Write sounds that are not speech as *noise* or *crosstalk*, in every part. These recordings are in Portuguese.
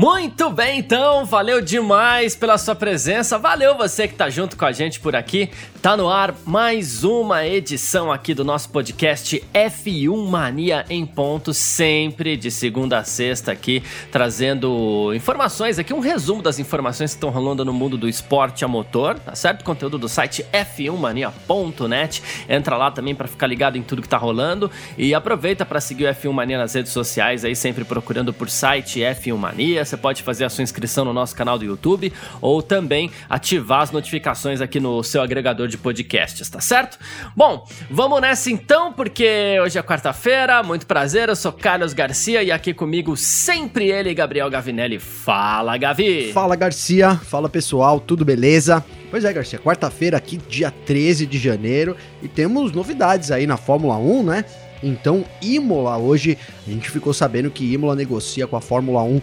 Muito bem, então, valeu demais pela sua presença, valeu você que tá junto com a gente por aqui. Tá no ar mais uma edição aqui do nosso podcast F1 Mania em ponto, sempre de segunda a sexta aqui, trazendo informações aqui, um resumo das informações que estão rolando no mundo do esporte a motor, tá certo? Conteúdo do site f1mania.net. Entra lá também para ficar ligado em tudo que tá rolando e aproveita para seguir o F1 Mania nas redes sociais aí, sempre procurando por site F1 Mania você pode fazer a sua inscrição no nosso canal do YouTube ou também ativar as notificações aqui no seu agregador de podcasts, tá certo? Bom, vamos nessa então, porque hoje é quarta-feira. Muito prazer, eu sou Carlos Garcia e aqui comigo sempre ele, Gabriel Gavinelli. Fala, Gavi! Fala, Garcia. Fala, pessoal. Tudo beleza? Pois é, Garcia, quarta-feira aqui, dia 13 de janeiro, e temos novidades aí na Fórmula 1, né? Então, Imola, hoje a gente ficou sabendo que Imola negocia com a Fórmula 1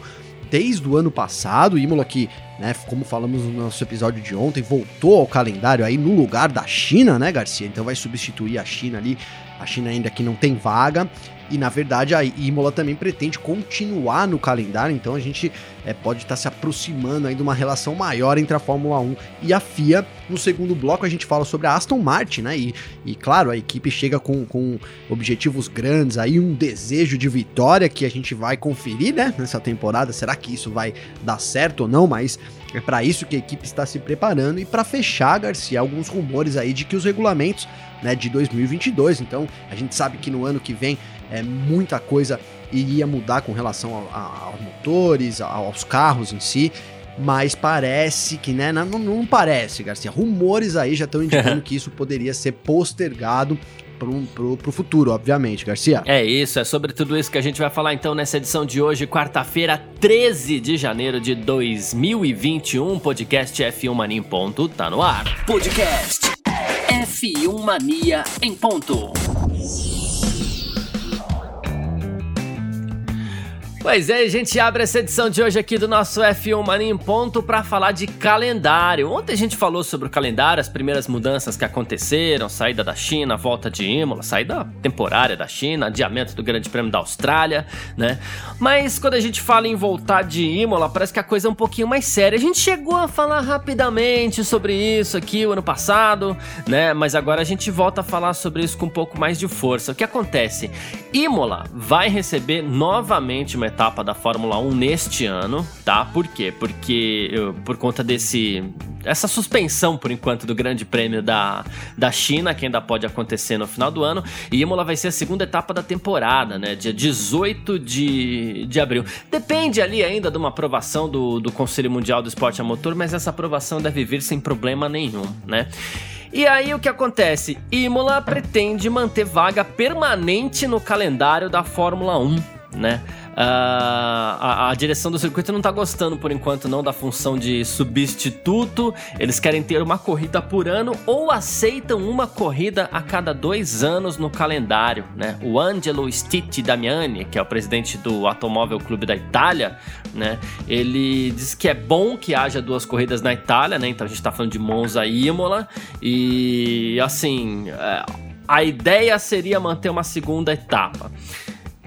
desde o ano passado. Imola que, né, como falamos no nosso episódio de ontem, voltou ao calendário aí no lugar da China, né, Garcia? Então vai substituir a China ali. A China ainda que não tem vaga. E na verdade a Imola também pretende continuar no calendário, então a gente é, pode estar tá se aproximando aí de uma relação maior entre a Fórmula 1 e a FIA. No segundo bloco a gente fala sobre a Aston Martin, né? E, e claro, a equipe chega com, com objetivos grandes aí, um desejo de vitória que a gente vai conferir, né? Nessa temporada. Será que isso vai dar certo ou não? Mas é para isso que a equipe está se preparando e para fechar, Garcia, alguns rumores aí de que os regulamentos né, de 2022. Então, a gente sabe que no ano que vem é, muita coisa iria mudar com relação aos motores, aos carros em si. Mas parece que, né? Não, não parece, Garcia. Rumores aí já estão indicando *laughs* que isso poderia ser postergado pro, pro, pro futuro, obviamente, Garcia. É isso, é sobre tudo isso que a gente vai falar então nessa edição de hoje, quarta-feira, 13 de janeiro de 2021. Podcast F1 Mania em ponto, tá no ar. Podcast F1 Mania em ponto. Pois é, a gente abre essa edição de hoje aqui do nosso F1 Mania em Ponto para falar de calendário. Ontem a gente falou sobre o calendário, as primeiras mudanças que aconteceram, saída da China, volta de Imola, saída temporária da China, adiamento do Grande Prêmio da Austrália, né? Mas quando a gente fala em voltar de Imola, parece que a coisa é um pouquinho mais séria. A gente chegou a falar rapidamente sobre isso aqui o ano passado, né? Mas agora a gente volta a falar sobre isso com um pouco mais de força. O que acontece? Imola vai receber novamente uma etapa da Fórmula 1 neste ano, tá? Por quê? Porque por conta desse essa suspensão por enquanto do Grande Prêmio da, da China, que ainda pode acontecer no final do ano, e Imola vai ser a segunda etapa da temporada, né? Dia 18 de, de abril. Depende ali ainda de uma aprovação do, do Conselho Mundial do Esporte a Motor, mas essa aprovação deve vir sem problema nenhum, né? E aí o que acontece? Imola pretende manter vaga permanente no calendário da Fórmula 1, né? Uh, a, a, direção do circuito não tá gostando por enquanto não da função de substituto. Eles querem ter uma corrida por ano ou aceitam uma corrida a cada dois anos no calendário, né? O Angelo Stitti Damiani, que é o presidente do Automóvel Clube da Itália, né? Ele diz que é bom que haja duas corridas na Itália, né? Então a gente tá falando de Monza e Imola e assim, é, a ideia seria manter uma segunda etapa.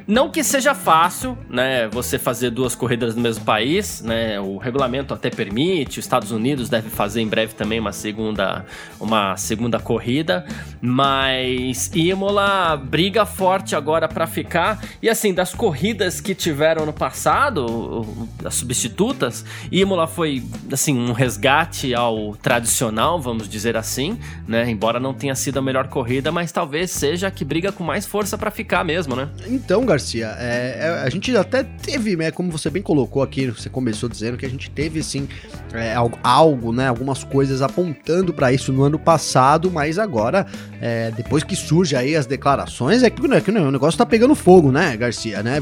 Não que seja fácil, né, você fazer duas corridas no mesmo país, né? O regulamento até permite, os Estados Unidos deve fazer em breve também uma segunda uma segunda corrida, mas Imola briga forte agora para ficar. E assim, das corridas que tiveram no passado, as substitutas, Imola foi assim um resgate ao tradicional, vamos dizer assim, né? Embora não tenha sido a melhor corrida, mas talvez seja a que briga com mais força para ficar mesmo, né? Então, Garcia, é, é, a gente até teve, né, como você bem colocou aqui, você começou dizendo que a gente teve, sim, é, algo, né, algumas coisas apontando para isso no ano passado, mas agora, é, depois que surge aí as declarações, é que, né, que o negócio tá pegando fogo, né, Garcia, né?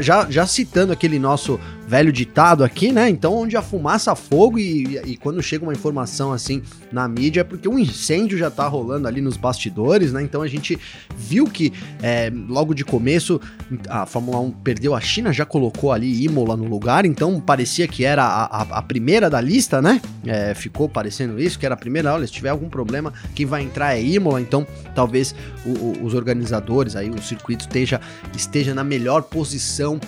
Já, já citando aquele nosso velho ditado aqui, né? Então, onde a fumaça fogo e, e quando chega uma informação assim na mídia é porque um incêndio já tá rolando ali nos bastidores, né? Então a gente viu que é, logo de começo a Fórmula 1 perdeu a China, já colocou ali Imola no lugar, então parecia que era a, a, a primeira da lista, né? É, ficou parecendo isso, que era a primeira. Olha, se tiver algum problema, quem vai entrar é Imola, então talvez o, o, os organizadores aí, o circuito esteja, esteja na melhor posição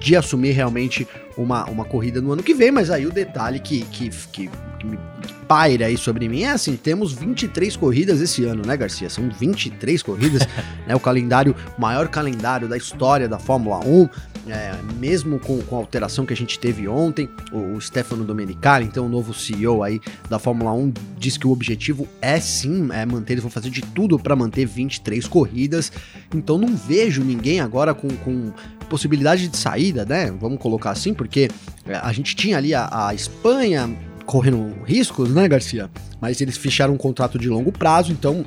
de assumir realmente uma, uma corrida no ano que vem, mas aí o detalhe que, que, que, que me paira aí sobre mim é assim, temos 23 corridas esse ano, né, Garcia? São 23 corridas, *laughs* né, o calendário, maior calendário da história da Fórmula 1, é, mesmo com, com a alteração que a gente teve ontem, o, o Stefano Domenicali, então o novo CEO aí da Fórmula 1, diz que o objetivo é sim é manter, eles vão fazer de tudo para manter 23 corridas, então não vejo ninguém agora com, com possibilidade de saída, né? Vamos colocar assim, porque é, a gente tinha ali a, a Espanha correndo riscos, né, Garcia? Mas eles fecharam um contrato de longo prazo, então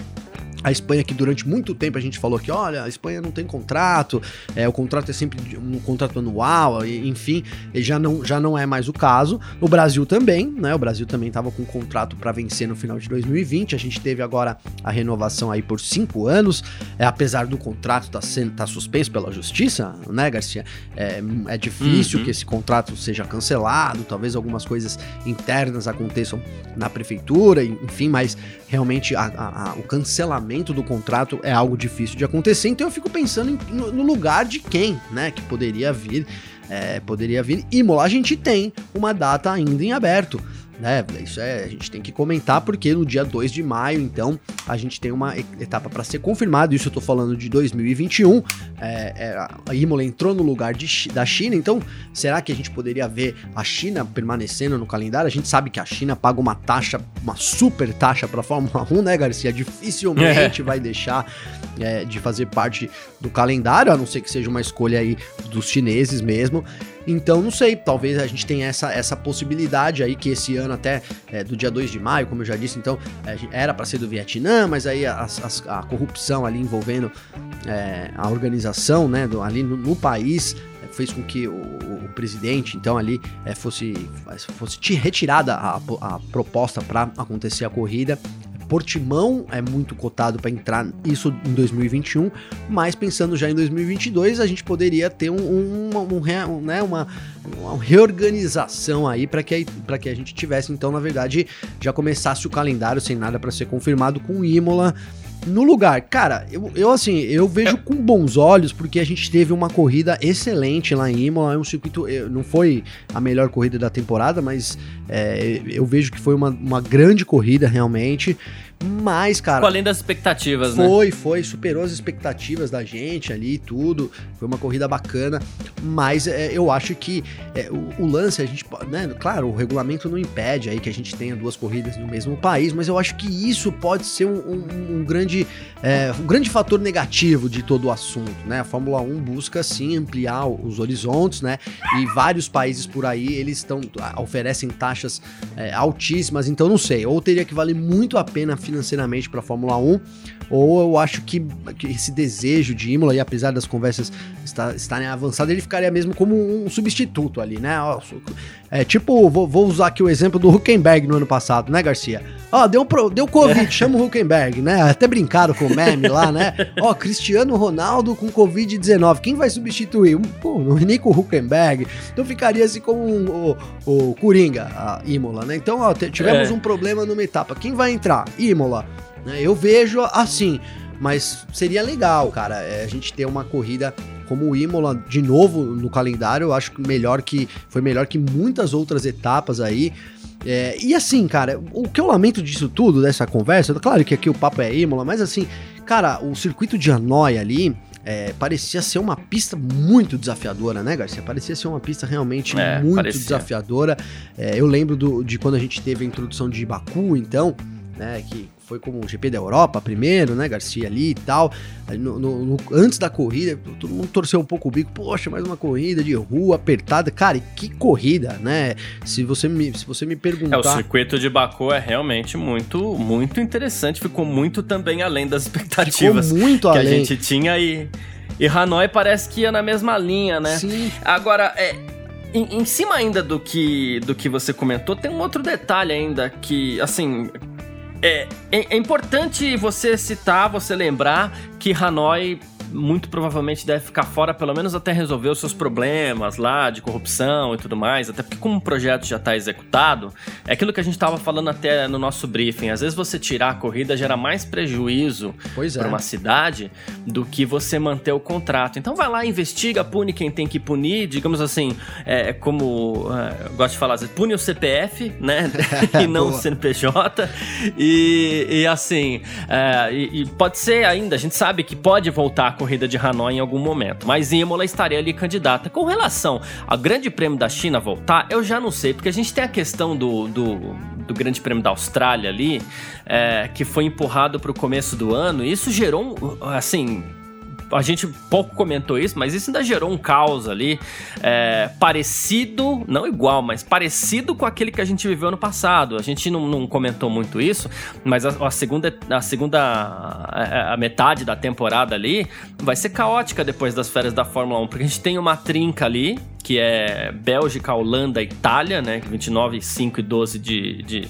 a Espanha, que durante muito tempo a gente falou que, olha, a Espanha não tem contrato, é, o contrato é sempre um contrato anual, enfim, já não, já não é mais o caso. O Brasil também, né? O Brasil também estava com um contrato para vencer no final de 2020. A gente teve agora a renovação aí por cinco anos, é, apesar do contrato estar tá tá suspenso pela justiça, né, Garcia? É, é difícil uhum. que esse contrato seja cancelado, talvez algumas coisas internas aconteçam na prefeitura, enfim, mas realmente a, a, a, o cancelamento do contrato é algo difícil de acontecer, então eu fico pensando em, no, no, lugar de quem, né, que poderia vir, é, poderia vir. Imola, a gente tem uma data ainda em aberto né? Isso é, a gente tem que comentar porque no dia 2 de maio, então, a gente tem uma etapa para ser confirmada. Isso eu tô falando de 2021. É, é, a Imola entrou no lugar de, da China, então será que a gente poderia ver a China permanecendo no calendário? A gente sabe que a China paga uma taxa, uma super taxa para Fórmula 1, né, Garcia? Dificilmente é. vai deixar é, de fazer parte do calendário, a não ser que seja uma escolha aí dos chineses mesmo. Então, não sei, talvez a gente tenha essa, essa possibilidade aí que esse ano até é, do dia 2 de maio, como eu já disse, então é, era para ser do Vietnã, mas aí a, a, a corrupção ali envolvendo é, a organização, né, do, ali no, no país é, fez com que o, o, presidente, então, ali é, fosse, fosse retirada a, a proposta para acontecer a corrida. Portimão é muito cotado para entrar isso em 2021, mas pensando já em 2022, a gente poderia ter um, um, um, um né, uma, uma reorganização aí para que, que a gente tivesse, então, na verdade, já começasse o calendário sem nada para ser confirmado com Imola no lugar. Cara, eu, eu assim, eu vejo com bons olhos, porque a gente teve uma corrida excelente lá em Imola, é um circuito, não foi a melhor corrida da temporada, mas é, eu vejo que foi uma, uma grande corrida realmente. Mas, cara. Além das expectativas, foi, né? Foi, foi. Superou as expectativas da gente ali e tudo. Foi uma corrida bacana. Mas é, eu acho que é, o, o, lance, a gente. Né, claro, o regulamento não impede aí que a gente tenha duas corridas no mesmo país, mas eu acho que isso pode ser um, um, um grande, é, um grande fator negativo de todo o assunto, né? A Fórmula 1 busca sim ampliar os horizontes, né? E vários países por aí eles estão oferecem taxas é, altíssimas, então não sei. Ou teria que valer muito a pena financeiramente para a Fórmula 1, ou eu acho que, que, esse desejo de Imola, e apesar das conversas estar, estarem avançadas, ele ficaria mesmo como um substituto ali, né? É tipo, vou, vou usar aqui o exemplo do Huckenberg no ano passado, né, Garcia? Ó, deu, deu Covid, é. chama o Huckenberg, né? Até brincaram com o meme lá, né? Ó, Cristiano Ronaldo com Covid-19, quem vai substituir? Pô, com o Huckenberg. Então ficaria assim como um, o, o Coringa, a Imola, né? Então, ó, tivemos é. um problema numa etapa. Quem vai entrar? Imola. Né? Eu vejo assim, mas seria legal, cara, é, a gente ter uma corrida como o Imola de novo no calendário. Eu acho que melhor que foi melhor que muitas outras etapas aí. É, e assim, cara, o que eu lamento disso tudo, dessa conversa, claro que aqui o papo é Imola, mas assim, cara, o circuito de Hanoi ali, é, parecia ser uma pista muito desafiadora, né, Garcia? Parecia ser uma pista realmente é, muito parecia. desafiadora. É, eu lembro do, de quando a gente teve a introdução de Baku, então, né, que foi como o GP da Europa primeiro, né, Garcia ali e tal. No, no, no, antes da corrida, todo mundo torceu um pouco o bico. Poxa, mais uma corrida de rua apertada. Cara, e que corrida, né? Se você me, se você me perguntar... É, o circuito de Baku é realmente muito, muito interessante. Ficou muito também além das expectativas Ficou muito que além. a gente tinha e... E Hanoi parece que ia na mesma linha, né? Sim. Agora, é, em, em, cima ainda do que, do que você comentou, tem um outro detalhe ainda que, assim, é, é, é importante você citar, você lembrar que Hanoi muito provavelmente deve ficar fora, pelo menos até resolver os seus problemas lá de corrupção e tudo mais. Até porque, como o projeto já está executado, é aquilo que a gente estava falando até no nosso briefing. Às vezes você tirar a corrida gera mais prejuízo é. para uma cidade do que você manter o contrato. Então vai lá, investiga, pune quem tem que punir, digamos assim, é, como é, eu gosto de falar, pune o CPF, né? *laughs* e não o CNPJ. E, e assim, é, e, e pode ser ainda, a gente sabe que pode voltar corrida de Hanoi em algum momento, mas Imola estaria ali candidata. Com relação ao Grande Prêmio da China voltar, eu já não sei, porque a gente tem a questão do, do, do Grande Prêmio da Austrália ali, é, que foi empurrado para o começo do ano, e isso gerou, assim, a gente pouco comentou isso, mas isso ainda gerou um caos ali, é, parecido, não igual, mas parecido com aquele que a gente viveu no passado. A gente não, não comentou muito isso, mas a, a, segunda, a segunda a, a, metade da temporada ali vai ser caótica depois das férias da Fórmula 1, porque a gente tem uma trinca ali, que é Bélgica, Holanda, Itália, né? 29, 5 e 12 de, de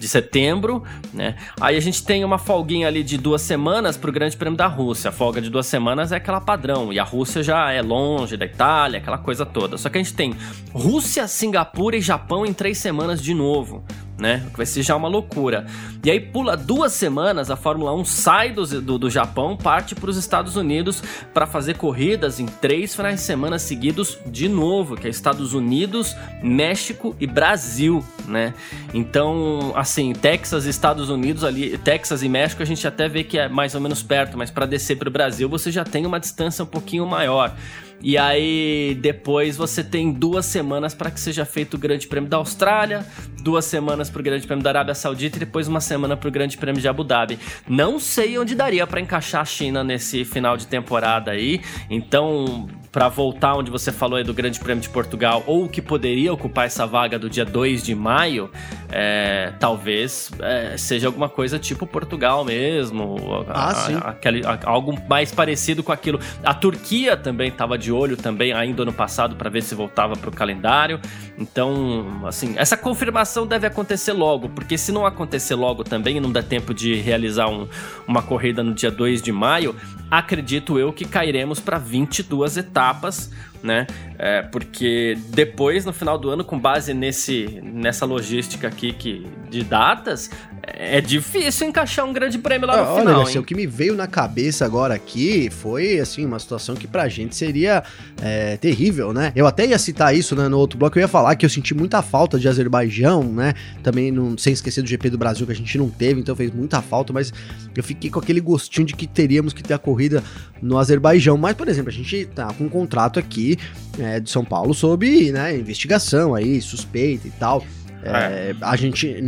de setembro, né? Aí a gente tem uma folguinha ali de duas semanas para o Grande Prêmio da Rússia. A folga de duas semanas é aquela padrão. E a Rússia já é longe da Itália, aquela coisa toda. Só que a gente tem Rússia, Singapura e Japão em três semanas de novo né? Vai ser já uma loucura. E aí pula duas semanas, a Fórmula 1 sai do, do, do Japão, parte para os Estados Unidos para fazer corridas em três finais de semana seguidos de novo, que é Estados Unidos, México e Brasil, né? Então, assim, Texas, Estados Unidos ali, Texas e México a gente até vê que é mais ou menos perto, mas para descer para o Brasil você já tem uma distância um pouquinho maior. E aí depois você tem duas semanas para que seja feito o Grande Prêmio da Austrália, duas semanas para o Grande Prêmio da Arábia Saudita e depois uma semana para o Grande Prêmio de Abu Dhabi. Não sei onde daria para encaixar a China nesse final de temporada aí. Então para voltar onde você falou aí do Grande Prêmio de Portugal, ou que poderia ocupar essa vaga do dia 2 de maio, é, talvez é, seja alguma coisa tipo Portugal mesmo. Ah, a, sim. Aquele, a, algo mais parecido com aquilo. A Turquia também estava de olho também ainda ano passado para ver se voltava para o calendário. Então, assim, essa confirmação deve acontecer logo, porque se não acontecer logo também não der tempo de realizar um, uma corrida no dia 2 de maio, acredito eu que cairemos para 22 etapas, né? É, porque depois, no final do ano, com base nesse, nessa logística aqui que, de datas, é difícil encaixar um grande prêmio lá no Olha, final. Garcia, o que me veio na cabeça agora aqui foi assim uma situação que pra gente seria é, terrível, né? Eu até ia citar isso né, no outro bloco, eu ia falar que eu senti muita falta de Azerbaijão, né? Também não, sem esquecer do GP do Brasil que a gente não teve, então fez muita falta, mas eu fiquei com aquele gostinho de que teríamos que ter a corrida no Azerbaijão. Mas, por exemplo, a gente tá com um contrato aqui é, de São Paulo sob né, investigação aí, suspeita e tal. É, a gente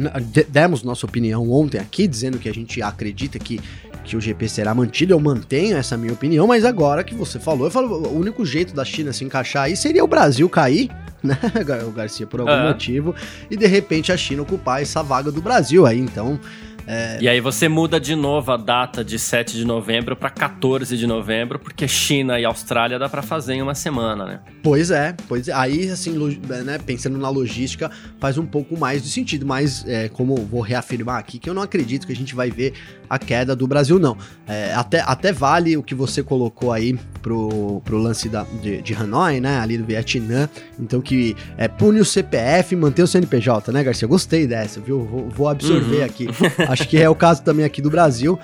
demos nossa opinião ontem aqui, dizendo que a gente acredita que, que o GP será mantido. Eu mantenho essa minha opinião, mas agora que você falou, eu falo, o único jeito da China se encaixar aí seria o Brasil cair, *laughs* né, o Garcia, por algum motivo, e de repente a China ocupar essa vaga do Brasil aí. Então, é... E aí você muda de novo a data de 7 de novembro para 14 de novembro, porque China e Austrália dá para fazer em uma semana, né? Pois é, pois é. Aí, assim, né, pensando na logística, faz um pouco mais de sentido, mas é, como vou reafirmar aqui, que eu não acredito que a gente vai ver a queda do Brasil, não. É, até, até vale o que você colocou aí pro, pro lance da, de, de Hanoi, né, ali do Vietnã, então que é, pune o CPF e manter o CNPJ, né, Garcia? Gostei dessa, viu? Vou, vou absorver uhum. aqui. Acho que é o caso também aqui do Brasil.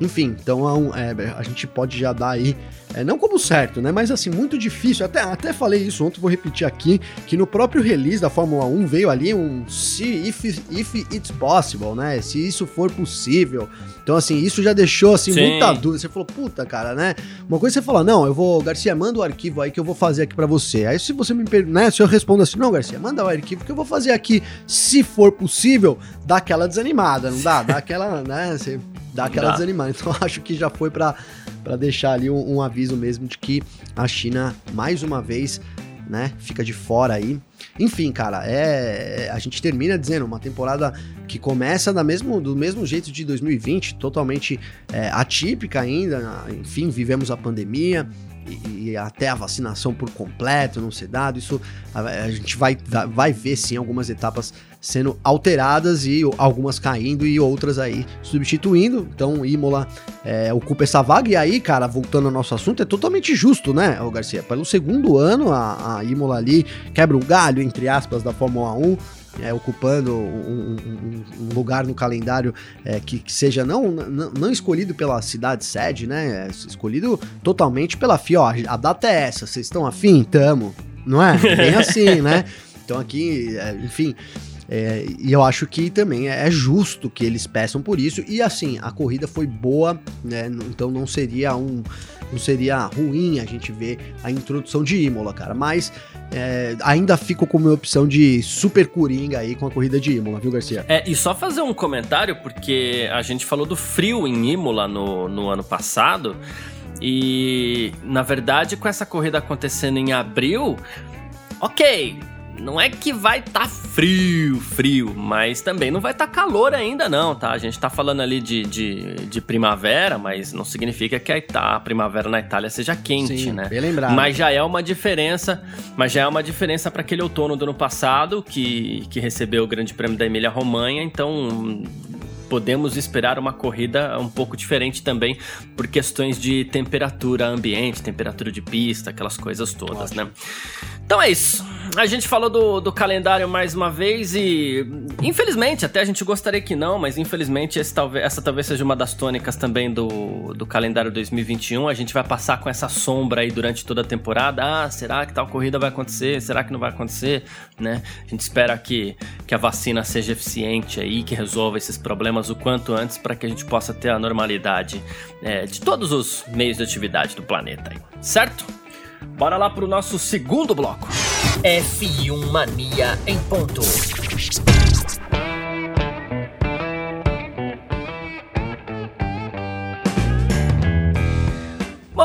Enfim, então é, é, a gente pode já dar aí, é, não como certo, né? Mas assim, muito difícil. Até, até falei isso ontem, vou repetir aqui, que no próprio release da Fórmula 1 veio ali um se if, if it's possible, né? Se isso for possível. Então, assim, isso já deixou assim, Sim. muita dúvida. Você falou, puta, cara, né? Uma coisa você fala, não, eu vou, Garcia, manda o arquivo aí que eu vou fazer aqui para você. Aí se você me né? Se eu respondo assim, não, Garcia, manda o arquivo que eu vou fazer aqui, se for possível, dá aquela desanimada, não dá? Dá aquela, né? Você dá aquela dá. desanimada. Então *laughs* acho que já foi para deixar ali um, um aviso mesmo de que a China, mais uma vez, né, fica de fora aí. Enfim, cara, é a gente termina dizendo uma temporada que começa da mesmo, do mesmo jeito de 2020, totalmente é, atípica ainda. Enfim, vivemos a pandemia, e, e, até a vacinação por completo não ser dado, isso a, a gente vai, vai ver sim algumas etapas sendo alteradas e algumas caindo e outras aí substituindo. Então, Imola é, ocupa essa vaga. E aí, cara, voltando ao nosso assunto, é totalmente justo, né, o Garcia? Pelo segundo ano, a, a Imola ali quebra um galho, entre aspas, da Fórmula 1 é, ocupando um, um, um, lugar no calendário é, que, que, seja não, não, não, escolhido pela cidade sede, né? É escolhido totalmente pela FIA. Ó, a data é essa, vocês estão afim? Tamo. Não é? Bem assim, *laughs* né? Então aqui, é, enfim. É, e eu acho que também é justo que eles peçam por isso. E assim, a corrida foi boa, né? Então não seria um. Não seria ruim a gente ver a introdução de Imola, cara. Mas é, ainda fico com minha opção de super coringa aí com a corrida de Imola, viu, Garcia? É, e só fazer um comentário, porque a gente falou do frio em Imola no, no ano passado. E na verdade, com essa corrida acontecendo em abril, ok, não é que vai estar tá frio, frio, mas também não vai estar tá calor ainda não, tá? A gente tá falando ali de, de, de primavera, mas não significa que a, a, primavera na Itália seja quente, Sim, né? Bem lembrado. Mas já é uma diferença, mas já é uma diferença para aquele outono do ano passado que, que recebeu o Grande Prêmio da Emília Romanha, então podemos esperar uma corrida um pouco diferente também por questões de temperatura ambiente, temperatura de pista, aquelas coisas todas, Ótimo. né? Então é isso. A gente falou do, do calendário mais uma vez e, infelizmente, até a gente gostaria que não, mas infelizmente esse, talvez, essa talvez seja uma das tônicas também do, do calendário 2021. A gente vai passar com essa sombra aí durante toda a temporada. Ah, será que tal corrida vai acontecer? Será que não vai acontecer? Né? A gente espera que, que a vacina seja eficiente aí, que resolva esses problemas o quanto antes para que a gente possa ter a normalidade é, de todos os meios de atividade do planeta. Certo? Bora lá pro nosso segundo bloco. F1 Mania em ponto.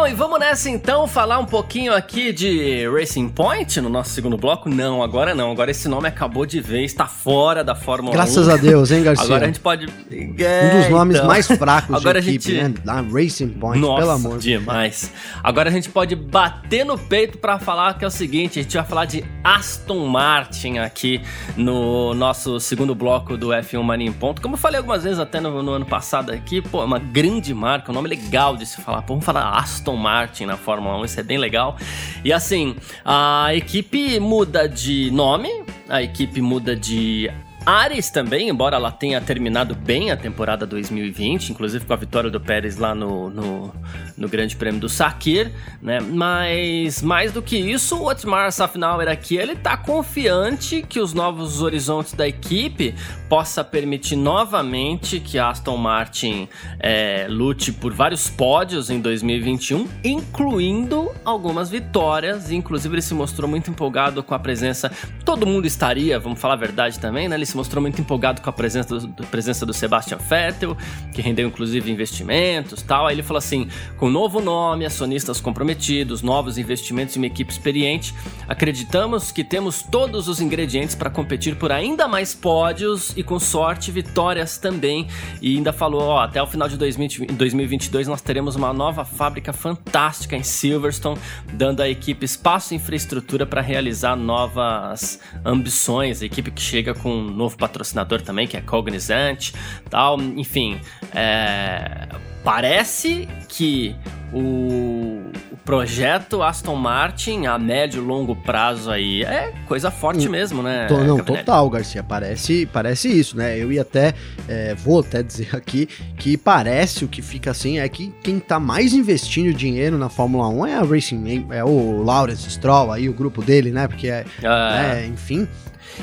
Bom, e vamos nessa então falar um pouquinho aqui de Racing Point no nosso segundo bloco. Não, agora não. Agora esse nome acabou de vez, está fora da Fórmula Graças 1. Graças a Deus, hein, Garcia? Agora a gente pode. É, um dos nomes então... mais fracos agora de equipe, gente... né? Da Racing Point, Nossa, pelo amor demais. Agora a gente pode bater no peito para falar que é o seguinte: a gente vai falar de Aston Martin aqui no nosso segundo bloco do F1 Mania em Ponto. Como eu falei algumas vezes até no, no ano passado aqui, pô, é uma grande marca, um nome legal de se falar. Pô, vamos falar Aston Aston Martin na Fórmula 1, isso é bem legal. E assim, a equipe muda de nome, a equipe muda de Ares também, embora ela tenha terminado bem a temporada 2020, inclusive com a vitória do Pérez lá no, no, no Grande Prêmio do Sakir, né? Mas mais do que isso, o Otmar Safnauer aqui, ele tá confiante que os novos horizontes da equipe possa permitir novamente que Aston Martin é, lute por vários pódios em 2021, incluindo algumas vitórias. Inclusive, ele se mostrou muito empolgado com a presença. Todo mundo estaria, vamos falar a verdade também, né? Ele se mostrou muito empolgado com a presença do, presença do Sebastian Vettel, que rendeu inclusive investimentos tal. Aí ele falou assim: com novo nome, acionistas comprometidos, novos investimentos em uma equipe experiente, acreditamos que temos todos os ingredientes para competir por ainda mais pódios e com sorte vitórias também. E ainda falou: ó, até o final de 2022 nós teremos uma nova fábrica fantástica em Silverstone, dando à equipe espaço e infraestrutura para realizar novas ambições. A equipe que chega com um novo novo patrocinador também, que é Cognizant, tal. Enfim, é, parece que o, o, projeto Aston Martin a médio e longo prazo aí é coisa forte hum, mesmo, né? Não, total, Garcia. Parece, parece isso, né? Eu ia até, é, vou até dizer aqui que parece o que fica assim é que quem tá mais investindo dinheiro na Fórmula 1 é a Racing, é o Lawrence Stroll aí, o grupo dele, né? Porque é, ah. é enfim.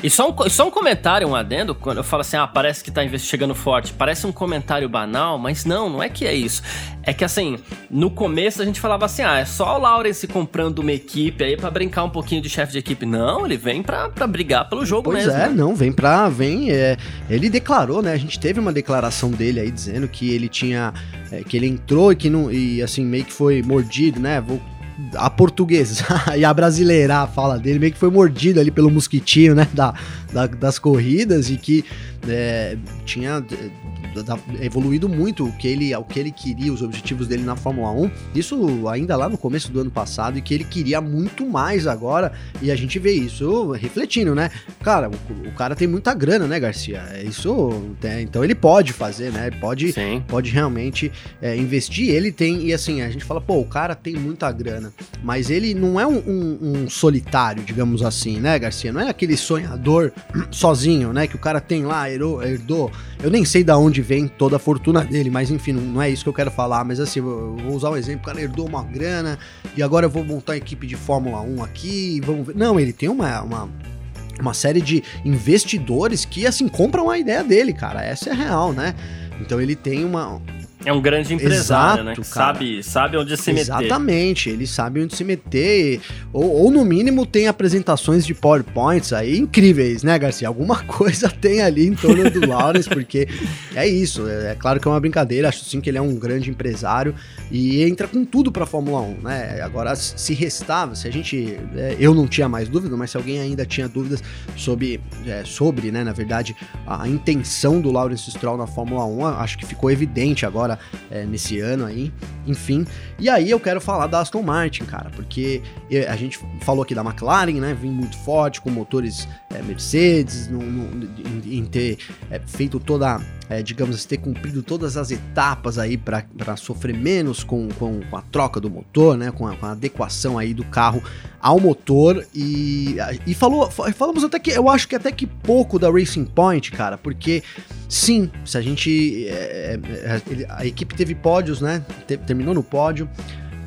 E só um, só um comentário, um adendo, quando eu falo assim, ah, parece que tá chegando forte. Parece um comentário banal, mas não, não é que é isso. É que assim, no começo a gente falava assim, ah, é só o Lawrence comprando uma equipe aí para brincar um pouquinho de chefe de equipe. Não, ele vem pra, pra brigar pelo jogo pois mesmo. Pois é, não, vem pra, vem, é, ele declarou, né, a gente teve uma declaração dele aí dizendo que ele tinha, é, que ele entrou e que não, e assim, meio que foi mordido, né, vou a portuguesa *laughs* e a brasileira a fala dele meio que foi mordido ali pelo mosquitinho, né, da, da, das corridas e que é, tinha evoluído muito o que ele, o que ele queria, os objetivos dele na Fórmula 1. Isso ainda lá no começo do ano passado e que ele queria muito mais agora e a gente vê isso refletindo, né? Cara, o, o cara tem muita grana, né, Garcia? É isso, é, então ele pode fazer, né? Ele pode, Sim. pode realmente é, investir. Ele tem e assim a gente fala, pô, o cara tem muita grana, mas ele não é um, um, um solitário, digamos assim, né, Garcia? Não é aquele sonhador *clears throat* sozinho, né? Que o cara tem lá herdou, herdou eu nem sei da onde vem toda a fortuna dele, mas enfim, não, é isso que eu quero falar. Mas assim, eu vou usar um exemplo: o cara herdou uma grana e agora eu vou montar uma equipe de Fórmula 1 aqui. Vamos ver. Não, ele tem uma, uma uma série de investidores que, assim, compram a ideia dele, cara. Essa é real, né? Então ele tem uma, é um grande empresário, né? Exato, né? Que sabe, sabe onde se meter. Exatamente, ele sabe onde se meter. Ou, ou, no mínimo tem apresentações de PowerPoints aí incríveis, né, Garcia? Alguma *laughs* coisa tem ali em torno do Lawrence, porque é isso. É, é, claro que é uma brincadeira, acho sim que ele é um grande empresário e entra com tudo pra Fórmula 1, né? Agora, se restava, se a gente. É, eu não tinha mais dúvida, mas se alguém ainda tinha dúvidas sobre, é, sobre né, na verdade, a, a intenção do Lawrence Stroll na Fórmula 1, acho que ficou evidente agora é, nesse ano aí, enfim. E aí eu quero falar da Aston Martin, cara, porque a gente falou aqui da McLaren, né? Vim muito forte com motores é, Mercedes, no, no, em, em, ter é, feito toda, é, digamos ter cumprido todas as etapas aí para sofrer menos com, com, com, a troca do motor, né? Com a, com a, adequação aí do carro ao motor e, e falou, falamos até que eu acho que até que pouco da Racing Point, cara, porque sim, se a gente é, é a equipe teve pódios, né? terminou no pódio.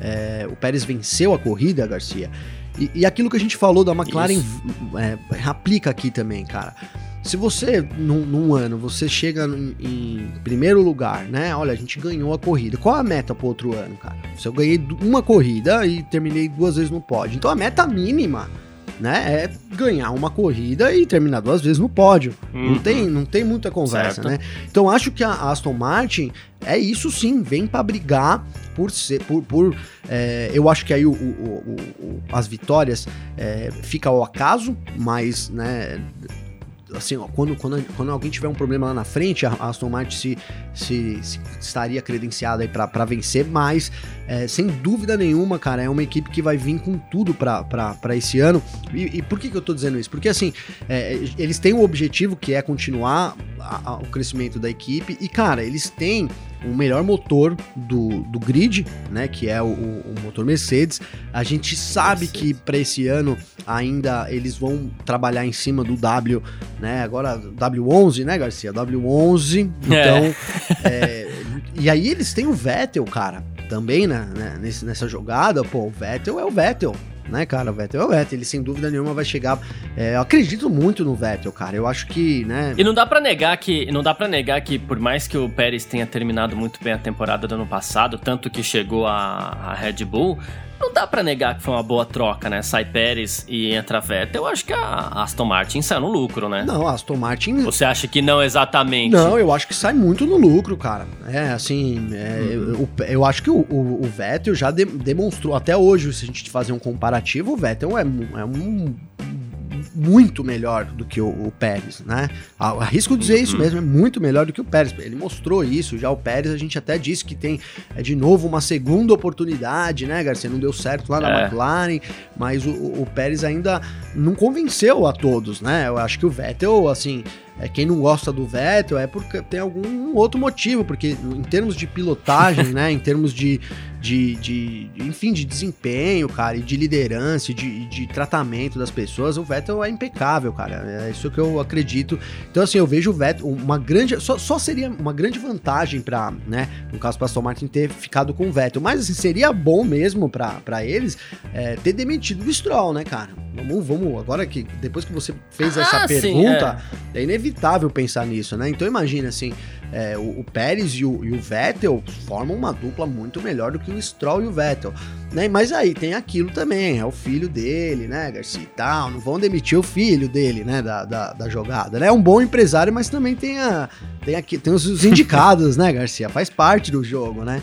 É, o Pérez venceu a corrida, Garcia. E, e, aquilo que a gente falou da McLaren é, aplica aqui também, cara. Se você, num, num, ano, você chega em, em, primeiro lugar, né? Olha, a gente ganhou a corrida. Qual a meta pro outro ano, cara? Se eu ganhei uma corrida e terminei duas vezes no pódio. Então a meta mínima né? É ganhar uma corrida e terminar duas vezes no pódio. Uhum. Não, tem, não tem muita conversa, certo. né? Então acho que a Aston Martin é isso sim, vem para brigar por ser, por, por é, eu acho que aí o, o, o, as vitórias é, fica ao acaso, mas, né? Assim, ó, quando, quando, quando alguém tiver um problema lá na frente, a Aston Martin se, se, se estaria credenciada para vencer, mas é, sem dúvida nenhuma, cara, é uma equipe que vai vir com tudo para esse ano. E, e, por que, que eu tô dizendo isso? Porque assim, é, eles têm um objetivo que é continuar a, a, o crescimento da equipe, e cara, eles têm o melhor motor do, do grid, né? Que é o, o motor Mercedes. A gente sabe que para esse ano ainda eles vão trabalhar em cima do W, né? Agora W11, né, Garcia? W11. Então, é. É, e aí eles têm o Vettel, cara, também né, né, nesse, nessa jogada. Pô, o Vettel é o Vettel né, cara? O Vettel é o Vettel. Ele sem dúvida nenhuma vai chegar. É, eu acredito muito no Vettel, cara. Eu acho que, né? E não dá para negar que não dá para negar que por mais que o Pérez tenha terminado muito bem a temporada do ano passado, tanto que chegou a, a Red Bull, não dá para negar que foi uma boa troca, né? Sai Pérez e entra Vettel. Eu acho que a Aston Martin sai no lucro, né? Não, a Aston Martin. Você acha que não exatamente? Não, eu acho que sai muito no lucro, cara. É, assim, é, uhum. eu, eu, acho que o, o, o Vettel já de, demonstrou, até hoje, se a gente fazer um comparativo, o Vettel é, é um muito melhor do que o, o Pérez, né? Arrisco dizer uhum. isso mesmo, é muito melhor do que o Pérez. Ele mostrou isso, já o Pérez a gente até disse que tem é, de novo uma segunda oportunidade, né, Garcia? Não deu certo lá na é. McLaren, mas o, o Pérez ainda não convenceu a todos, né? Eu acho que o Vettel, assim, é, quem não gosta do Vettel é porque tem algum outro motivo, porque em termos de pilotagem, *laughs* né, em termos de, de, de, enfim, de desempenho, cara, e de liderança, de, de tratamento das pessoas, o Vettel é impecável, cara, é isso que eu acredito. Então, assim, eu vejo o Vettel, uma grande, só, só seria uma grande vantagem para, né, no caso para Aston Martin ter ficado com o Vettel, mas assim, seria bom mesmo para eles é, ter demitido o Stroll, né, cara? Vamos, vamos, agora que depois que você fez ah, essa pergunta, sim, é. é inevitável inevitável pensar nisso, né? Então imagina assim, é, o, o, Pérez e o, e o, Vettel formam uma dupla muito melhor do que o Stroll e o Vettel, né? Mas aí tem aquilo também, é o filho dele, né, Garcia e tal, não vão demitir o filho dele, né, da, da, da jogada, né? É um bom empresário, mas também tem, a, tem, aqui, tem os indicados, *laughs* né, Garcia? Faz parte do jogo, né?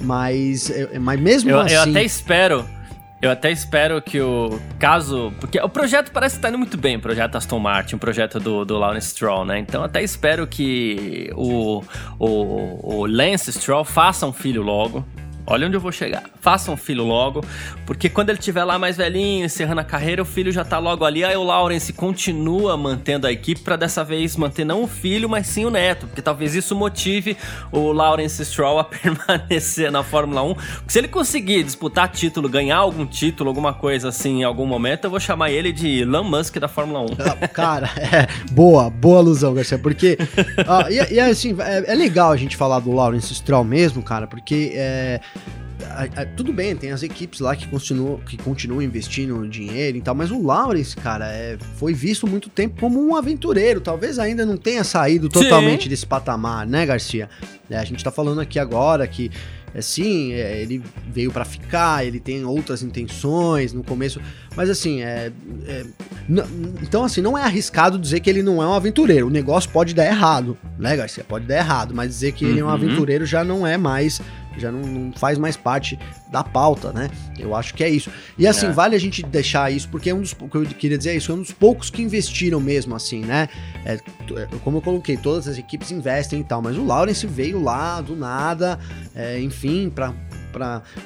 Mas, é, mas mesmo eu, assim... Eu até espero Eu até espero que o caso. Porque o projeto parece estar indo muito bem, o projeto Aston Martin, o projeto do, do Lawrence Stroll, né? Então até espero que o, o, o Lance Stroll faça um filho logo. Olha onde eu vou chegar. Faça um filho logo, porque quando ele estiver lá mais velhinho, encerrando a carreira, o filho já tá logo ali. Aí o Lawrence continua mantendo a equipe para dessa vez manter não o filho, mas sim o neto, porque talvez isso motive o Lawrence Stroll a *laughs* permanecer na Fórmula 1. Porque se ele conseguir disputar título, ganhar algum título, alguma coisa assim em algum momento, eu vou chamar ele de Elon Musk da Fórmula 1. Ah, cara, *laughs* é, boa, boa alusão, Garcia, porque. e, e, assim, é, é, legal a gente falar do Lawrence Stroll mesmo, cara, porque é, a, a, tudo bem, tem as equipes lá que continuam, que continuam investindo dinheiro e tal, mas o Lawrence, cara, é, foi visto muito tempo como um aventureiro. Talvez ainda não tenha saído totalmente Sim. desse patamar, né, Garcia? É, a gente tá falando aqui agora que é, sim, é, ele veio para ficar, ele tem outras intenções no começo, mas assim, é, é então assim, não é arriscado dizer que ele não é um aventureiro. O negócio pode dar errado, né, Garcia? Pode dar errado, mas dizer que uhum. ele é um uhum. aventureiro já não é mais já não, não, faz mais parte da pauta, né? Eu acho que é isso. E assim, é. vale a gente deixar isso, porque é um dos, o que eu queria dizer é isso, é um dos poucos que investiram mesmo, assim, né? É, é como eu coloquei, todas as equipes investem e tal, mas o Lawrence veio lá do nada, é, enfim, para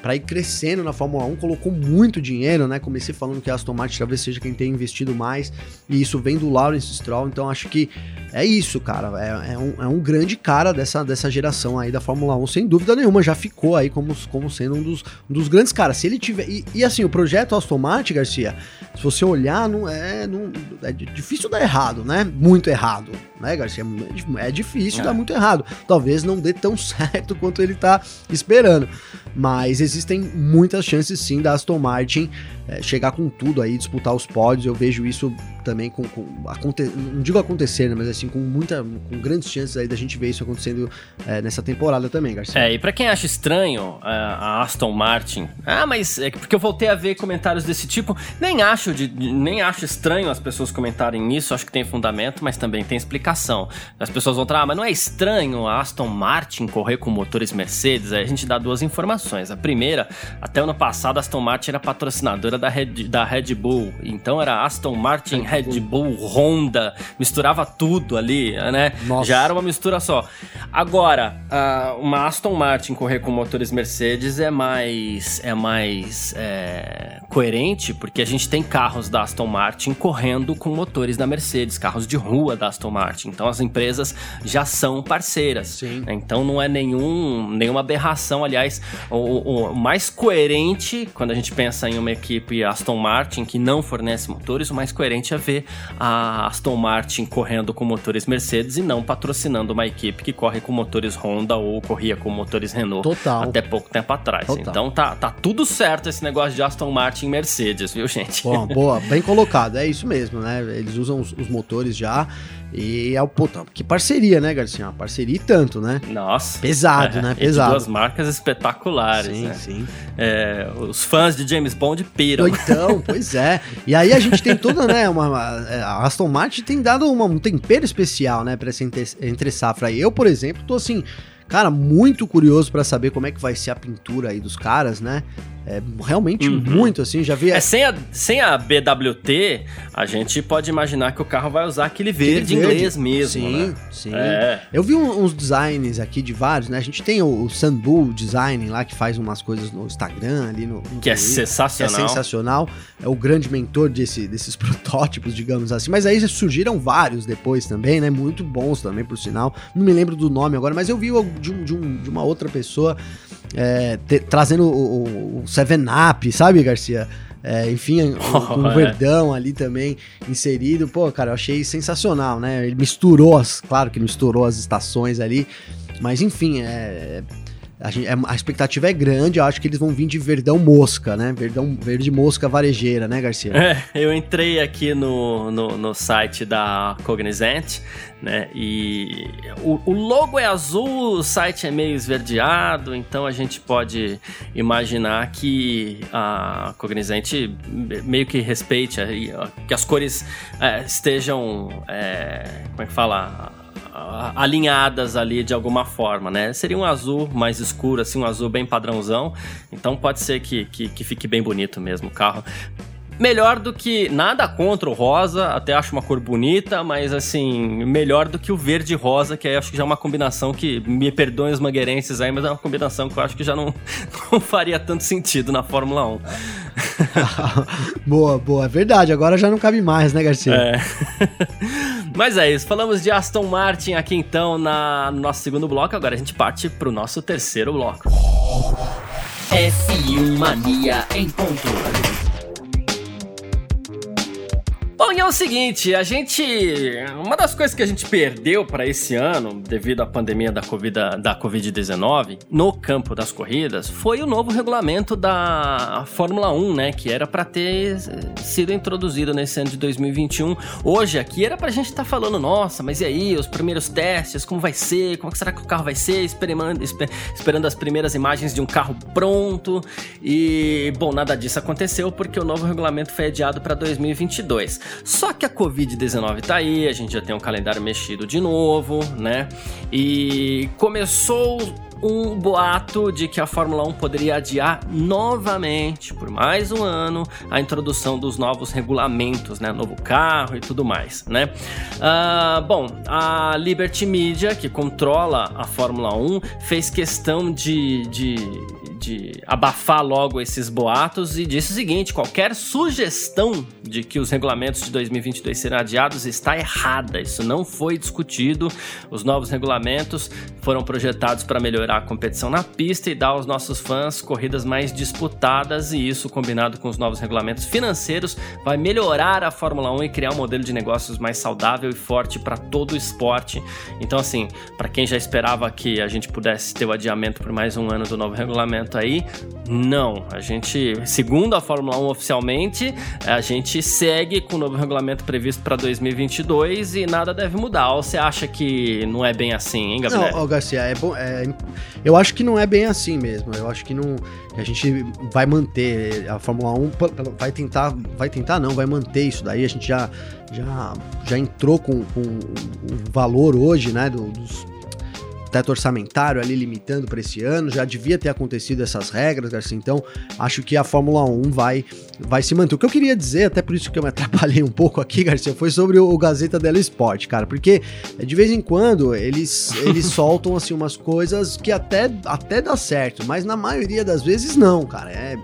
para ir crescendo na Fórmula 1, colocou muito dinheiro, né? Comecei falando que a Aston Martin talvez seja quem tenha investido mais, e isso vem do Lawrence Stroll, então acho que é isso, cara. É, é, um, é um grande cara dessa, dessa geração aí da Fórmula 1, sem dúvida nenhuma. Já ficou aí como, como sendo um dos, um dos grandes caras. Se ele tiver. E, e, assim, o projeto Aston Martin, Garcia, se você olhar, não é, não, é difícil dar errado, né? Muito errado, né, Garcia? É difícil é. dar muito errado. Talvez não dê tão *laughs* certo quanto ele tá esperando. Mas existem muitas chances sim da Aston Martin é, chegar com tudo aí, disputar os pódios. Eu vejo isso também com, com aconte, não digo acontecer, né, mas assim com muita, com grandes chances aí da gente ver isso acontecendo é, nessa temporada também, Garcia. É, e para quem acha estranho a, a Aston Martin, ah, mas é porque eu voltei a ver comentários desse tipo, nem acho de, nem acho estranho as pessoas comentarem isso, acho que tem fundamento, mas também tem explicação. As pessoas vão falar, ah, mas não é estranho a Aston Martin correr com motores Mercedes? Aí a gente dá duas informações. A primeira, até ano passado a Aston Martin era patrocinadora da Red, da Red Bull, então era Aston Martin Red Bull, Honda, misturava tudo ali, né? Nossa. Já era uma mistura só. Agora, uma Aston Martin correr com motores Mercedes é mais é mais é, coerente, porque a gente tem carros da Aston Martin correndo com motores da Mercedes, carros de rua da Aston Martin. Então as empresas já são parceiras. Sim. Então não é nenhum, nenhuma aberração. Aliás, o, o mais coerente, quando a gente pensa em uma equipe Aston Martin que não fornece motores, o mais coerente é ver a Aston Martin correndo com motores Mercedes e não patrocinando uma equipe que corre com motores Honda ou corria com motores Renault Total. até pouco tempo atrás. Total. Então tá, tá tudo certo esse negócio de Aston Martin e Mercedes, viu, gente? Bom, boa, bem colocado. É isso mesmo, né? Eles usam os, os motores já. E é o puta, que parceria, né, Garcia? Uma parceria e tanto, né? Nossa. Pesado, é, né? Pesado. duas marcas espetaculares. Sim, né? sim. É, os fãs de James Bond piram. Então, *laughs* pois é. E aí a gente tem toda, né? Uma, é, a Aston Martin tem dado uma, um tempero especial, né, pra essa entre, entre safra. Eu, por exemplo, tô assim Cara, muito curioso para saber como é que vai ser a pintura aí dos caras, né? É realmente uhum. muito, assim, já vi... É, sem a, sem a BWT, a gente pode imaginar que o carro vai usar aquele verde, verde. inglês mesmo, Sim, né? sim. É. Eu vi uns designs aqui de vários, né? A gente tem o, o Sunbull Design lá, que faz umas coisas no Instagram ali, no, no Que é sensacional. Que é sensacional. É o grande mentor desse, desses *laughs* protótipos, digamos assim. Mas aí surgiram vários depois também, né? Muito bons também, por sinal. Não me lembro do nome agora, mas eu vi de, um, de, um, de uma outra pessoa é, te, trazendo o, o Seven Up, sabe, Garcia? É, enfim, com o, o Verdão ali também inserido. Pô, cara, eu achei sensacional, né? Ele misturou, as, claro que misturou as estações ali, mas enfim, é, a, gente, é, a, expectativa é grande, eu acho que eles vão vir de verdão mosca, né? Verdão, verde mosca varejeira, né, Garcia? É, eu entrei aqui no, no, no site da Cognizant, né? E o, o, logo é azul, o site é meio esverdeado, então a gente pode imaginar que a Cognizant meio que respeite, que as cores é, estejam, é, como é que fala? Alinhadas ali de alguma forma, né? Seria um azul mais escuro, assim, um azul bem padrãozão. Então pode ser que, que, que fique bem bonito mesmo o carro melhor do que nada contra o rosa, até acho uma cor bonita, mas assim, melhor do que o verde rosa, que aí acho que já é uma combinação que me perdoem os mangueirenses aí, mas é uma combinação que eu acho que já não, *laughs* não faria tanto sentido na Fórmula 1. *laughs* boa, boa, é verdade, agora já não cabe mais, né, Garcia? É. *laughs* mas é isso, falamos de Aston Martin aqui então na, no nosso segundo bloco, agora a gente parte para o nosso terceiro bloco. F1 Mania em ponto. Bom, e é o seguinte, a gente. Uma das coisas que a gente perdeu para esse ano, devido à pandemia da Covid-19, da COVID no campo das corridas, foi o novo regulamento da Fórmula 1, né? Que era para ter sido introduzido nesse ano de 2021. Hoje aqui era pra gente estar tá falando, nossa, mas e aí, os primeiros testes, como vai ser? Como será que o carro vai ser? Esperando, esperando as primeiras imagens de um carro pronto. E, bom, nada disso aconteceu porque o novo regulamento foi adiado para 2022. Só que a Covid-19 tá aí, a gente já tem um calendário mexido de novo, né? E começou um boato de que a Fórmula 1 poderia adiar novamente, por mais um ano, a introdução dos novos regulamentos, né? Novo carro e tudo mais, né? Uh, bom, a Liberty Media, que controla a Fórmula 1, fez questão de, de de abafar logo esses boatos e disse o seguinte: qualquer sugestão de que os regulamentos de 2022 serão adiados está errada. Isso não foi discutido. Os novos regulamentos foram projetados para melhorar a competição na pista e dar aos nossos fãs corridas mais disputadas, e isso, combinado com os novos regulamentos financeiros, vai melhorar a Fórmula 1 e criar um modelo de negócios mais saudável e forte para todo o esporte. Então, assim, para quem já esperava que a gente pudesse ter o adiamento por mais um ano do novo regulamento aí, não. A gente, segundo a Fórmula 1 oficialmente, a gente segue com o novo regulamento previsto para 2022 e nada deve mudar. Ou você acha que não é bem assim, hein, Gabriel? Não, Garcia, é bom. É, eu acho que não é bem assim mesmo. Eu acho que não. A gente vai manter a Fórmula 1 vai tentar, vai tentar não, vai manter isso daí. A gente já já, já entrou com, com o valor hoje, né, do, dos teto orçamentário ali limitando para esse ano, já devia ter acontecido essas regras, Garcia, então acho que a Fórmula 1 vai, vai se manter. O que eu queria dizer, até por isso que eu me atrapalhei um pouco aqui, Garcia, foi sobre o, Gazeta dello Sport, cara, porque eh, de vez em quando eles, eles *laughs* soltam assim umas coisas que até, até dá certo, mas na maioria das vezes não, cara, é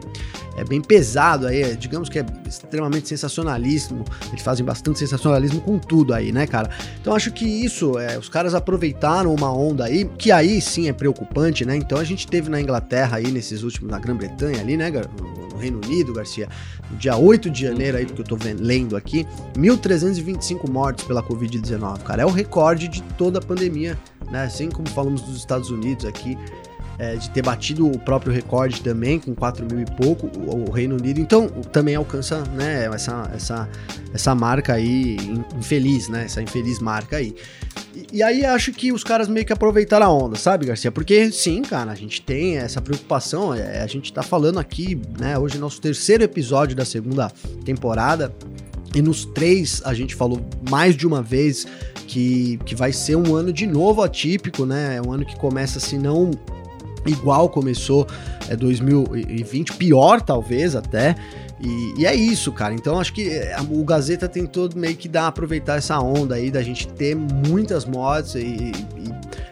é bem pesado aí, é, digamos que é extremamente sensacionalismo. Eles fazem bastante sensacionalismo com tudo aí, né, cara? Então acho que isso, é, os caras aproveitaram uma onda aí, que aí sim é preocupante, né? Então a gente teve na Inglaterra aí, nesses últimos, na Grã-Bretanha ali, né, no Reino Unido, Garcia, no dia 8 de janeiro aí, que eu tô lendo aqui, 1.325 mortes pela Covid-19, cara. É o recorde de toda a pandemia, né? Assim como falamos dos Estados Unidos aqui, é, de ter batido o próprio recorde também, com 4 mil e pouco, o, o, Reino Unido. Então, também alcança né, essa, essa, essa marca aí infeliz, né? Essa infeliz marca aí. E, aí acho que os caras meio que aproveitaram a onda, sabe, Garcia? Porque sim, cara, a gente tem essa preocupação. É, a gente tá falando aqui, né? Hoje é nosso terceiro episódio da segunda temporada. E nos três a gente falou mais de uma vez que, que vai ser um ano de novo atípico, né? É um ano que começa, se não igual começou é, 2020, pior talvez até. E, e, é isso, cara. Então acho que é, o Gazeta tentou meio que dar aproveitar essa onda aí da gente ter muitas mods e, e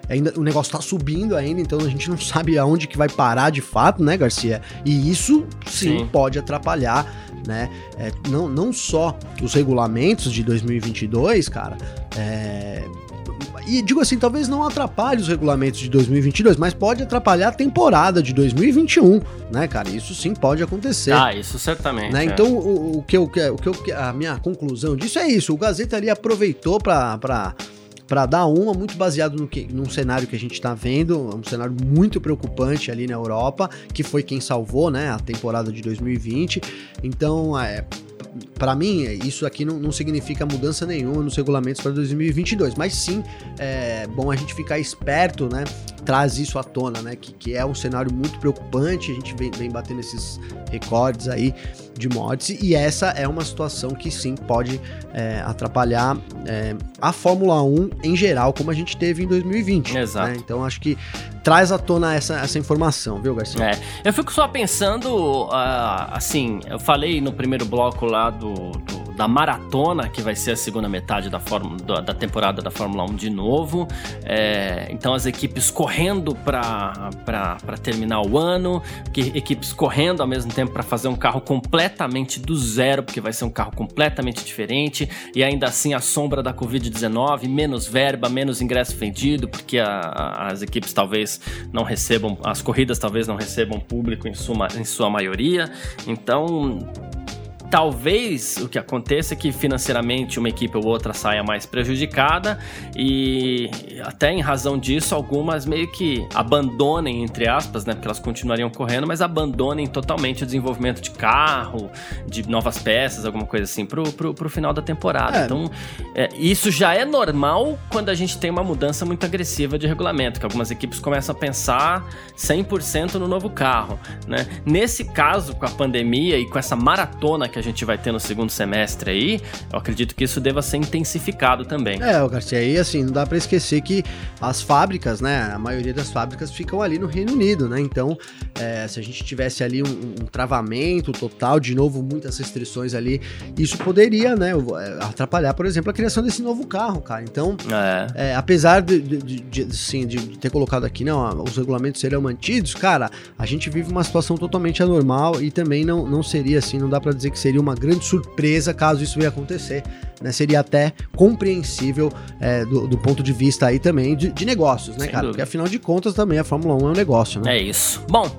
ainda o negócio tá subindo ainda, então a gente não sabe aonde que vai parar de fato, né, Garcia? E isso sim, sim. pode atrapalhar, né? É, não, não só os regulamentos de 2022, cara. É, e digo assim, talvez não atrapalhe os regulamentos de 2022, mas pode atrapalhar a temporada de 2021, né, cara? Isso sim pode acontecer. Ah, isso certamente. Né? É. Então, o, o, que eu, o que eu, a minha conclusão disso é isso. O Gazeta ali aproveitou para para dar uma muito baseado no que, num cenário que a gente está vendo, um cenário muito preocupante ali na Europa, que foi quem salvou, né, a temporada de 2020. Então, é, para mim, isso aqui não, não, significa mudança nenhuma nos regulamentos para 2022, mas sim é bom a gente ficar esperto, né? Traz isso à tona, né? Que, que é um cenário muito preocupante, a gente vem, vem batendo esses recordes aí de mortes, e essa é uma situação que sim pode é, atrapalhar é, a Fórmula 1 em geral, como a gente teve em 2020. Né? Exato. Né? Então acho que traz à tona essa, essa informação, viu, Garcia? É, eu fico só pensando, uh, assim, eu falei no primeiro bloco lá do, do da maratona, que vai ser a segunda metade da, da temporada da Fórmula 1 de novo. É, então as equipes correndo para terminar o ano, que, equipes correndo ao mesmo tempo para fazer um carro completamente do zero, porque vai ser um carro completamente diferente, e ainda assim a sombra da Covid-19, menos verba, menos ingresso vendido, porque a, a, as equipes talvez não recebam, as corridas talvez não recebam público em sua, em sua maioria. Então Talvez o que aconteça é que financeiramente uma equipe ou outra saia mais prejudicada e até em razão disso algumas meio que abandonem, entre aspas, né, porque elas continuariam correndo, mas abandonem totalmente o desenvolvimento de carro, de novas peças, alguma coisa assim, pro, pro, pro final da temporada. É. Então, é, isso já é normal quando a gente tem uma mudança muito agressiva de regulamento, que algumas equipes começam a pensar 100% no novo carro, né? Nesse caso, com a pandemia e com essa maratona que a gente vai ter no segundo semestre aí, eu acredito que isso deva ser intensificado também. É, o Garcia, aí assim, não dá para esquecer que as fábricas, né, a maioria das fábricas ficam ali no Reino Unido, né? Então, é, se a gente tivesse ali um, um, travamento total, de novo, muitas restrições ali, isso poderia, né, atrapalhar, por exemplo, a criação desse novo carro, cara. Então, é. É, apesar de, de, de, de, sim, de ter colocado aqui, não, os regulamentos serão mantidos, cara, a gente vive uma situação totalmente anormal e também não, não seria assim, não dá para dizer que seria uma grande surpresa caso isso venha acontecer. Né? Seria até compreensível é, do, do, ponto de vista aí também de, de negócios, né, Sem cara? Dúvida. Porque afinal de contas também a Fórmula 1 é um negócio, né? É isso. Bom,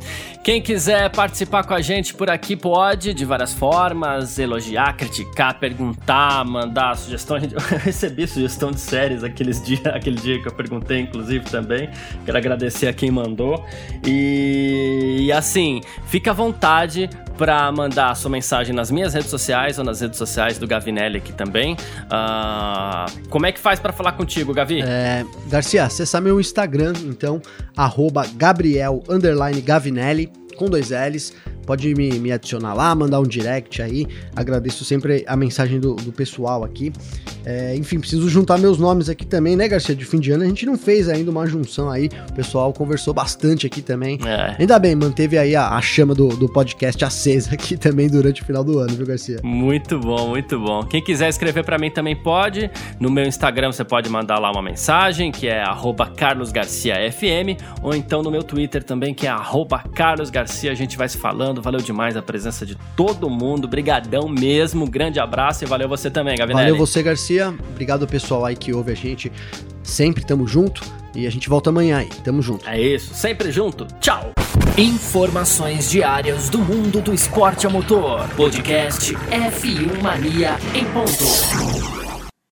quem quiser participar com a gente por aqui pode, de várias formas, elogiar, criticar, perguntar, mandar sugestão. *laughs* Eu recebi sugestão de séries aqueles dia, *laughs* aquele dia que eu perguntei, inclusive, também. Quero agradecer a quem mandou. E, e assim, fica à vontade para mandar a sua mensagem nas minhas redes sociais ou nas redes sociais do Gavinelli aqui também. Uh, como é que faz para falar contigo, Gavi? É, Garcia, acessar meu Instagram, então, arroba Gabriel Gavinelli, com dois L's pode me, me adicionar lá, mandar um direct aí. Agradeço sempre a mensagem do, do pessoal aqui. É, enfim, preciso juntar meus nomes aqui também, né, Garcia? De fim de ano a gente não fez ainda uma junção aí. O pessoal conversou bastante aqui também. É. Ainda bem, manteve aí a, a chama do, do podcast acesa aqui também durante o final do ano, viu, Garcia? Muito bom, muito bom. Quem quiser escrever para mim também pode. No meu Instagram você pode mandar lá uma mensagem, que é carlosgarciafm, ou então no meu Twitter também, que é carlosgarcia. A gente vai se falando Valeu demais a presença de todo mundo. Brigadão mesmo. Grande abraço e valeu você também, Gavinelli. Valeu você, Garcia. Obrigado pessoal aí que ouve a gente. Sempre tamo junto e a gente volta amanhã aí. Tamo junto. É isso, sempre junto. Tchau. Informações diárias do mundo do esporte a motor. Podcast F1 Mania em ponto.